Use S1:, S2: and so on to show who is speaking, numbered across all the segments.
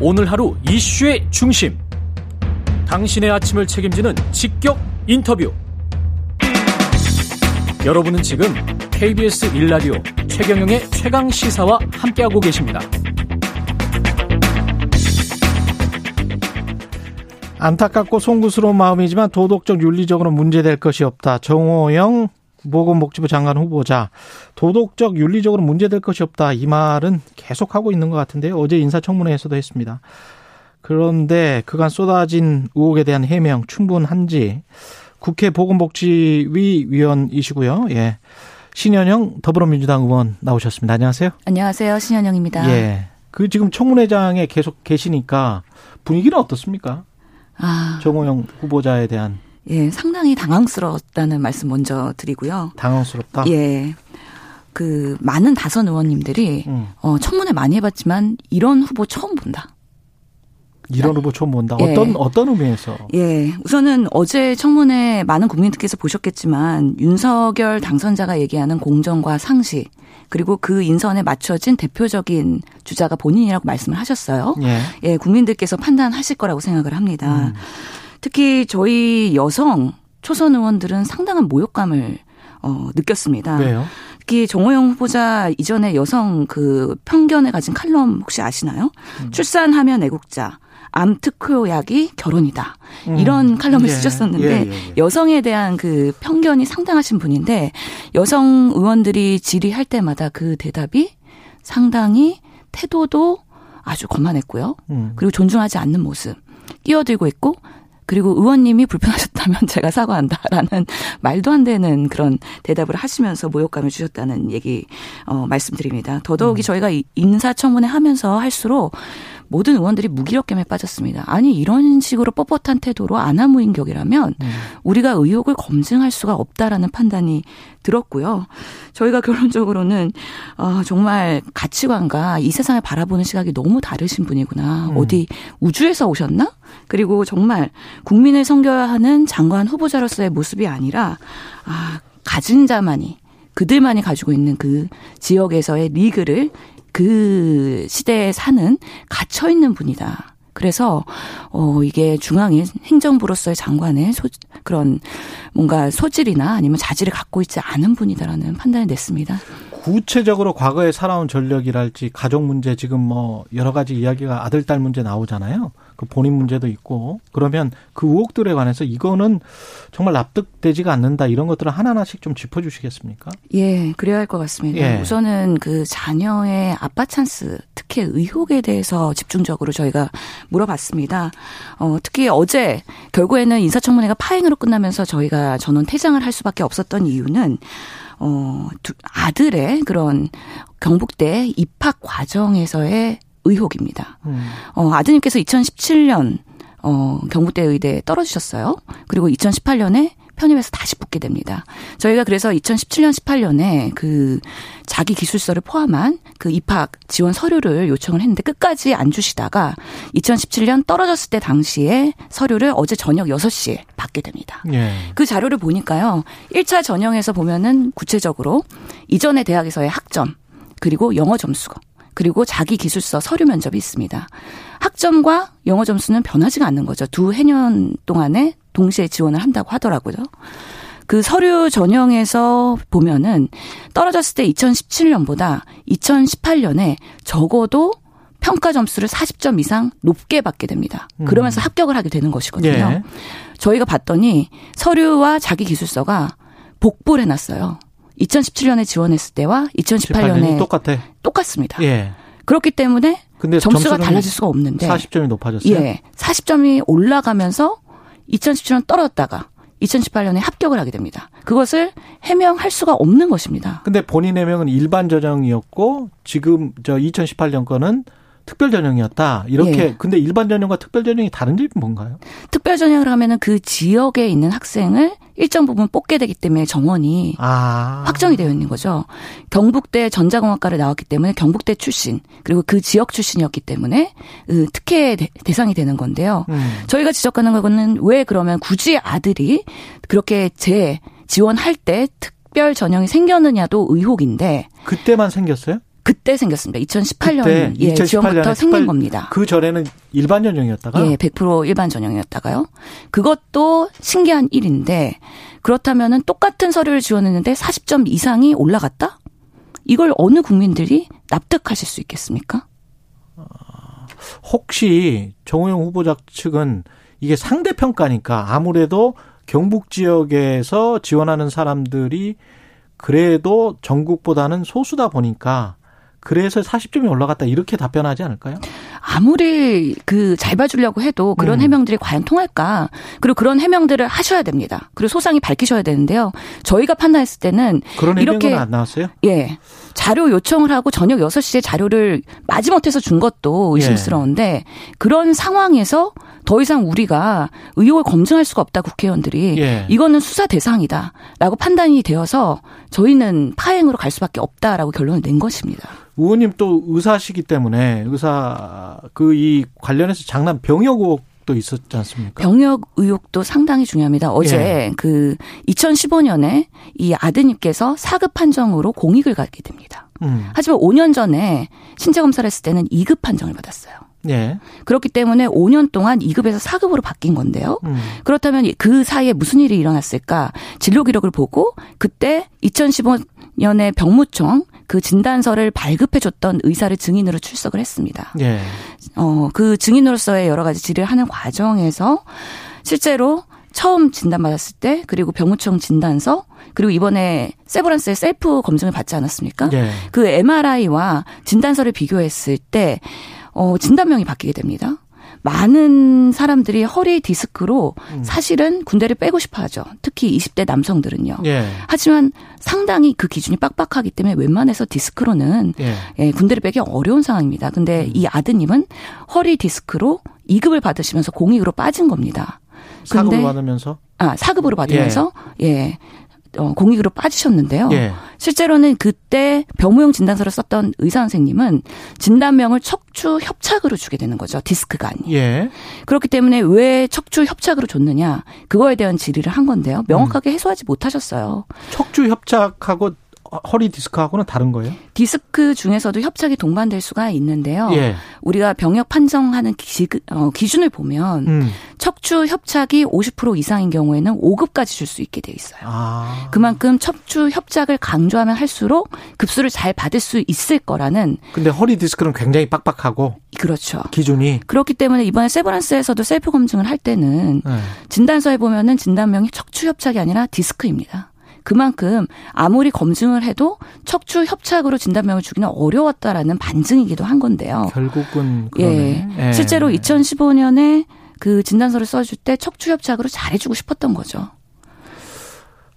S1: 오늘 하루 이슈의 중심. 당신의 아침을 책임지는 직격 인터뷰. 여러분은 지금 KBS 1라디오 최경영의 최강 시사와 함께하고 계십니다.
S2: 안타깝고 송구스러운 마음이지만 도덕적 윤리적으로 문제될 것이 없다. 정호영 보건복지부 장관 후보자 도덕적 윤리적으로 문제될 것이 없다 이 말은 계속하고 있는 것 같은데요. 어제 인사청문회에서도 했습니다. 그런데 그간 쏟아진 의혹에 대한 해명 충분한지 국회 보건복지위 위원이시고요. 예. 신현영 더불어민주당 의원 나오셨습니다. 안녕하세요.
S3: 안녕하세요. 신현영입니다.
S2: 예. 그 지금 청문회장에 계속 계시니까 분위기는 어떻습니까? 아. 정호영 후보자에 대한
S3: 예, 상당히 당황스러웠다는 말씀 먼저 드리고요.
S2: 당황스럽다?
S3: 예. 그 많은 다선 의원님들이 음. 어 청문회 많이 해봤지만 이런 후보 처음 본다.
S2: 이런 후보 처음 본다. 예. 어떤 어떤 의미에서?
S3: 예, 우선은 어제 청문회 많은 국민들께서 보셨겠지만 윤석열 당선자가 얘기하는 공정과 상식 그리고 그 인선에 맞춰진 대표적인 주자가 본인이라고 말씀을 하셨어요. 예, 예 국민들께서 판단하실 거라고 생각을 합니다. 음. 특히 저희 여성 초선 의원들은 상당한 모욕감을 어, 느꼈습니다.
S2: 왜요?
S3: 특히 정호영 후보자 이전에 여성 그 편견에 가진 칼럼 혹시 아시나요? 음. 출산하면 애국자. 암 특효약이 결혼이다. 음. 이런 칼럼을 예. 쓰셨었는데 예, 예, 예, 여성에 대한 그 편견이 상당하신 분인데 여성 의원들이 질의할 때마다 그 대답이 상당히 태도도 아주 거만했고요. 음. 그리고 존중하지 않는 모습 끼어들고 있고 그리고 의원님이 불편하셨다면 제가 사과한다라는 말도 안 되는 그런 대답을 하시면서 모욕감을 주셨다는 얘기 어 말씀드립니다. 더더욱이 음. 저희가 인사청문회 하면서 할수록 모든 의원들이 무기력감에 빠졌습니다. 아니 이런 식으로 뻣뻣한 태도로 아나무인격이라면 음. 우리가 의혹을 검증할 수가 없다라는 판단이 들었고요. 저희가 결론적으로는 어, 정말 가치관과 이 세상을 바라보는 시각이 너무 다르신 분이구나. 음. 어디 우주에서 오셨나? 그리고 정말 국민을 섬겨야 하는 장관 후보자로서의 모습이 아니라 아 가진 자만이 그들만이 가지고 있는 그 지역에서의 리그를 그 시대에 사는 갇혀 있는 분이다. 그래서 어 이게 중앙의 행정부로서의 장관의 소, 그런 뭔가 소질이나 아니면 자질을 갖고 있지 않은 분이다라는 판단을 냈습니다.
S2: 구체적으로 과거에 살아온 전력이랄지 가족 문제 지금 뭐 여러 가지 이야기가 아들 딸 문제 나오잖아요. 그 본인 문제도 있고 그러면 그 의혹들에 관해서 이거는 정말 납득되지가 않는다 이런 것들을 하나하나씩 좀 짚어주시겠습니까?
S3: 예, 그래야 할 것 같습니다. 예. 우선은 그 자녀의 아빠 찬스 특히 의혹에 대해서 집중적으로 저희가 물어봤습니다. 어, 특히 어제 결국에는 인사청문회가 파행으로 끝나면서 저희가 전원 퇴장을 할 수밖에 없었던 이유는 어, 두, 아들의 그런 경북대 입학 과정에서의 의혹입니다. 음. 어, 아드님께서 2017년 어, 경북대 의대에 떨어지셨어요. 그리고 2018년에 편입해서 다시 붙게 됩니다. 저희가 그래서 2017년 18년에 그 자기 기술서를 포함한 그 입학 지원 서류를 요청을 했는데 끝까지 안 주시다가 2017년 떨어졌을 때 당시에 서류를 어제 저녁 6시에 받게 됩니다. 예. 그 자료를 보니까요. 1차 전형에서 보면은 구체적으로 이전의 대학에서의 학점 그리고 영어 점수가 그리고 자기 기술서 서류 면접이 있습니다. 학점과 영어 점수는 변하지가 않는 거죠. 두 해년 동안에 동시에 지원을 한다고 하더라고요. 그 서류 전형에서 보면은 떨어졌을 때 2017년보다 2018년에 적어도 평가 점수를 40점 이상 높게 받게 됩니다. 음. 그러면서 음. 합격을 하게 되는 것이거든요. 예. 저희가 봤더니 서류와 자기 기술서가 복부를 해놨어요. 2017년에 지원했을 때와 2018년에
S2: 똑같아.
S3: 똑같습니다. 예. 그렇기 때문에 근데 점수가 달라질 수가 없는데
S2: 40점이 높아졌어요.
S3: 예. 40점이 올라가면서 2017년 떨어졌다가 2018년에 합격을 하게 됩니다. 그것을 해명할 수가 없는 것입니다.
S2: 근데 본인 해명은 일반 전형이었고 지금 저 2018년 거는 특별 전형이었다. 이렇게 예. 근데 일반 전형과 특별 전형이 다른 점이 뭔가요?
S3: 특별 전형을 하면은 그 지역에 있는 학생을 일정 부분 뽑게 되기 때문에 정원이 아. 확정이 되어 있는 거죠. 경북대 전자공학과를 나왔기 때문에 경북대 출신 그리고 그 지역 출신이었기 때문에 그 특혜 대상이 되는 건데요. 음. 저희가 지적하는 거는 왜 그러면 굳이 아들이 그렇게 재 지원할 때 특별 전형이 생겼느냐도 의혹인데
S2: 그때만 생겼어요?
S3: 그때 생겼습니다. 2018년 그때, 예, 2018년부터 생긴 겁니다.
S2: 그 전에는 일반 전형이었다가
S3: 예, 100% 일반 전형이었다가요. 그것도 신기한 일인데 그렇다면은 똑같은 서류를 지원했는데 40점 이상이 올라갔다? 이걸 어느 국민들이 납득하실 수 있겠습니까?
S2: 혹시 정호영 후보자 측은 이게 상대평가니까 아무래도 경북 지역에서 지원하는 사람들이 그래도 전국보다는 소수다 보니까 그래서 40점이 올라갔다 이렇게 답변하지 않을까요?
S3: 아무리 그 잘 봐주려고 해도 그런 음. 해명들이 과연 통할까? 그리고 그런 해명들을 하셔야 됩니다. 그리고 소상히 밝히셔야 되는데요. 저희가 판단했을 때는
S2: 그런 이렇게 안 나왔어요?
S3: 예. 자료 요청을 하고 저녁 6시에 자료를 마지못해서 준 것도 의심스러운데 예. 그런 상황에서 더 이상 우리가 의혹을 검증할 수가 없다 국회의원들이 예. 이거는 수사 대상이다라고 판단이 되어서 저희는 파행으로 갈 수밖에 없다라고 결론을 낸 것입니다.
S2: 의원님 또 의사시기 때문에 의사 그 이 관련해서 장난 병역 의혹 도 있었지 않습니까?
S3: 병역 의혹도 상당히 중요합니다. 어제 예. 그 2015년에 이 아드님께서 사급 판정으로 공익을 갖게 됩니다. 음. 하지만 5년 전에 신체 검사를 했을 때는 2급 판정을 받았어요. 예. 그렇기 때문에 5년 동안 2급에서 4급으로 바뀐 건데요. 음. 그렇다면 그 사이에 무슨 일이 일어났을까? 진료 기록을 보고 그때 2015년에 병무청 그 진단서를 발급해줬던 의사를 증인으로 출석을 했습니다. 예. 어, 그 증인으로서의 여러 가지 질의를 하는 과정에서 실제로 처음 진단받았을 때 그리고 병무청 진단서 그리고 이번에 세브란스의 셀프 검증을 받지 않았습니까? 예. 그 MRI와 진단서를 비교했을 때 어, 진단명이 바뀌게 됩니다. 많은 사람들이 허리 디스크로 음. 사실은 군대를 빼고 싶어 하죠. 특히 20대 남성들은요. 예. 하지만 상당히 그 기준이 빡빡하기 때문에 웬만해서 디스크로는 예. 예, 군대를 빼기 어려운 상황입니다. 근데 음. 이 아드님은 허리 디스크로 2급을 받으시면서 공익으로 빠진 겁니다.
S2: 사급을 받으면서?
S3: 아, 사급으로 받으면서 예. 예. 어, 공익으로 빠지셨는데요. 예. 실제로는 그때 병무용 진단서를 썼던 의사 선생님은 진단명을 척추 협착으로 주게 되는 거죠. 디스크가 아니. 예. 그렇기 때문에 왜 척추 협착으로 줬느냐 그거에 대한 질의를 한 건데요. 명확하게 해소하지 못하셨어요.
S2: 척추 협착하고 허리 디스크하고는 다른 거예요?
S3: 디스크 중에서도 협착이 동반될 수가 있는데요. 예. 우리가 병역 판정하는 기, 어, 준을 보면 음. 척추 협착이 50% 이상인 경우에는 5급까지 줄 수 있게 돼 있어요. 아. 그만큼 척추 협착을 강조하면 할수록 급수를 잘 받을 수 있을 거라는.
S2: 근데 허리 디스크는 굉장히 빡빡하고.
S3: 그렇죠.
S2: 기준이.
S3: 그렇기 때문에 이번에 세브란스에서도 셀프 검증을 할 때는 네. 진단서에 보면은 진단명이 척추 협착이 아니라 디스크입니다. 그만큼 아무리 검증을 해도 척추 협착으로 진단명을 주기는 어려웠다라는 반증이기도 한 건데요.
S2: 결국은 그러네.
S3: 예. 예. 실제로 2015년에 그 진단서를 써줄 때 척추 협착으로 잘해주고 싶었던 거죠.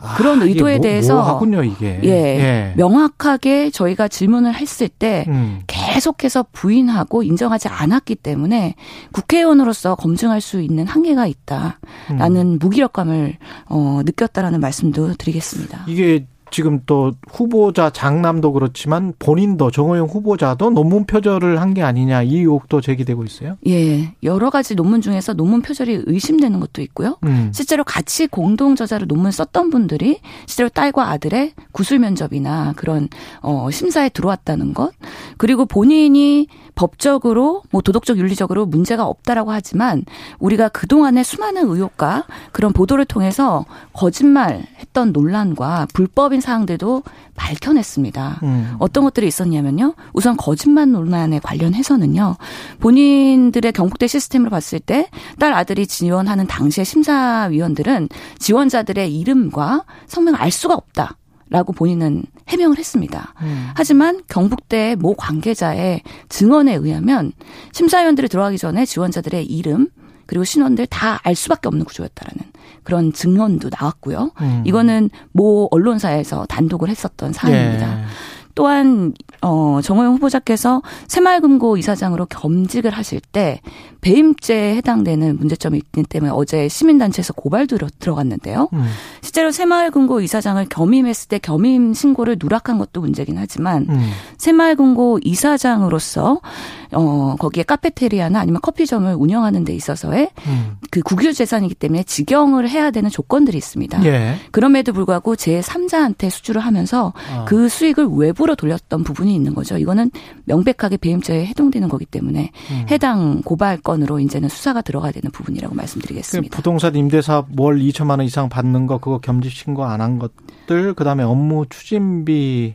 S3: 아, 그런 의도에
S2: 뭐,
S3: 대해서
S2: 뭐 하군요, 이게.
S3: 예, 예, 명확하게 저희가 질문을 했을 때 음. 계속해서 부인하고 인정하지 않았기 때문에 국회의원으로서 검증할 수 있는 한계가 있다라는 음. 무기력감을 어, 느꼈다라는 말씀도 드리겠습니다.
S2: 이게 지금 또 후보자 장남도 그렇지만 본인도 정호영 후보자도 논문 표절을 한 게 아니냐 이 의혹도 제기되고 있어요.
S3: 예, 여러 가지 논문 중에서 논문 표절이 의심되는 것도 있고요. 음. 실제로 같이 공동 저자로 논문 썼던 분들이 실제로 딸과 아들의 구술 면접이나 그런 어 심사에 들어왔다는 것 그리고 본인이 법적으로 뭐 도덕적 윤리적으로 문제가 없다라고 하지만 우리가 그동안의 수많은 의혹과 그런 보도를 통해서 거짓말 했던 논란과 불법인 사항들도 밝혀냈습니다. 음. 어떤 것들이 있었냐면요. 우선 거짓말 논란에 관련해서는요. 본인들의 경북대 시스템을 봤을 때 딸 아들이 지원하는 당시의 심사위원들은 지원자들의 이름과 성명을 알 수가 없다. 라고 본인은 해명을 했습니다. 음. 하지만 경북대 모 관계자의 증언에 의하면 심사위원들이 들어가기 전에 지원자들의 이름 그리고 신원들 다 알 수밖에 없는 구조였다라는 그런 증언도 나왔고요. 음. 이거는 모 언론사에서 단독을 했었던 사안입니다. 예. 또한 어 정호영 후보자께서 새마을금고 이사장으로 겸직을 하실 때 배임죄에 해당되는 문제점이 있기 때문에 어제 시민단체에서 고발도 들어갔는데요. 음. 실제로 새마을금고 이사장을 겸임했을 때 겸임 신고를 누락한 것도 문제긴 하지만 음. 새마을금고 이사장으로서 어 거기에 카페테리아나 아니면 커피점을 운영하는 데 있어서의 음. 그 국유 재산이기 때문에 직영을 해야 되는 조건들이 있습니다. 예. 그럼에도 불구하고 제 3자한테 수주를 하면서 아. 그 수익을 외부로 돌렸던 부분이 있는 거죠. 이거는 명백하게 배임죄에 해당되는 거기 때문에 음. 해당 고발 건 으로 이제는 수사가 들어가야 되는 부분이라고 말씀드리겠습니다.
S2: 그 부동산 임대사업 월 2천만 원 이상 받는 거 그거 겸직 신고 안 한 것들 그다음에 업무 추진비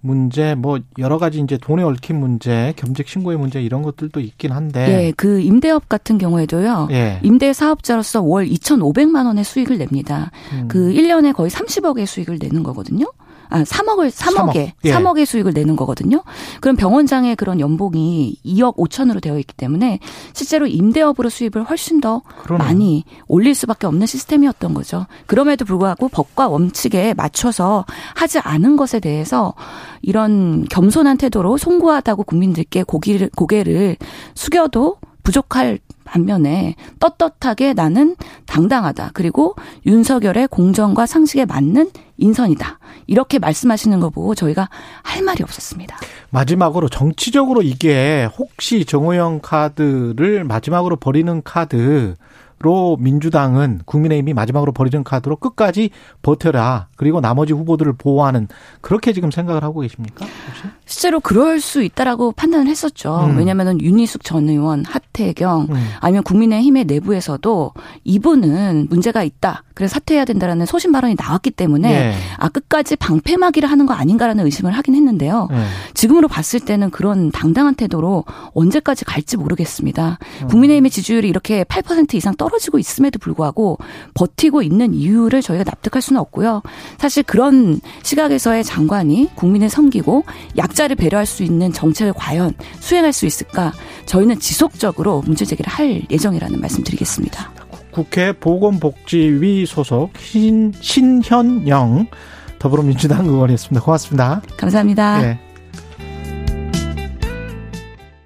S2: 문제 뭐 여러 가지 이제 돈에 얽힌 문제, 겸직 신고의 문제 이런 것들도 있긴 한데.
S3: 예, 그 임대업 같은 경우에도요. 예. 임대 사업자로서 월 2,500만 원의 수익을 냅니다. 음. 그 1년에 거의 30억의 수익을 내는 거거든요. 아, 3억을 3억에 3억. 예. 3억의 수익을 내는 거거든요. 그럼 병원장의 그런 연봉이 2억 5천으로 되어 있기 때문에 실제로 임대업으로 수입을 훨씬 더 그러네요. 많이 올릴 수밖에 없는 시스템이었던 거죠. 그럼에도 불구하고 법과 원칙에 맞춰서 하지 않은 것에 대해서 이런 겸손한 태도로 송구하다고 국민들께 고기를 고개를 숙여도 부족할 반면에 떳떳하게 나는 당당하다. 그리고 윤석열의 공정과 상식에 맞는 인선이다. 이렇게 말씀하시는 거 보고 저희가 할 말이 없었습니다.
S2: 마지막으로 정치적으로 이게 혹시 정호영 카드를 마지막으로 버리는 카드 로 민주당은 국민의힘이 마지막으로 버리는 카드로 끝까지 버텨라. 그리고 나머지 후보들을 보호하는 그렇게 지금 생각을 하고 계십니까? 혹시?
S3: 실제로 그럴 수 있다라고 판단을 했었죠. 음. 왜냐하면 윤희숙 전 의원, 하태경 음. 아니면 국민의힘의 내부에서도 이분은 문제가 있다. 그래서 사퇴해야 된다라는 소신 발언이 나왔기 때문에 네. 아 끝까지 방패막이를 하는 거 아닌가라는 의심을 하긴 했는데요. 네. 지금으로 봤을 때는 그런 당당한 태도로 언제까지 갈지 모르겠습니다. 음. 국민의힘의 지지율이 이렇게 8% 이상 떨어지고 있음에도 불구하고 버티고 있는 이유를 저희가 납득할 수는 없고요. 사실 그런 시각에서의 장관이 국민을 섬기고 약자를 배려할 수 있는 정책을 과연 수행할 수 있을까? 저희는 지속적으로 문제 제기를 할 예정이라는 말씀 드리겠습니다.
S2: 국회 보건복지위 소속 신, 신현영 더불어민주당 의원이었습니다. 고맙습니다.
S3: 감사합니다. 네.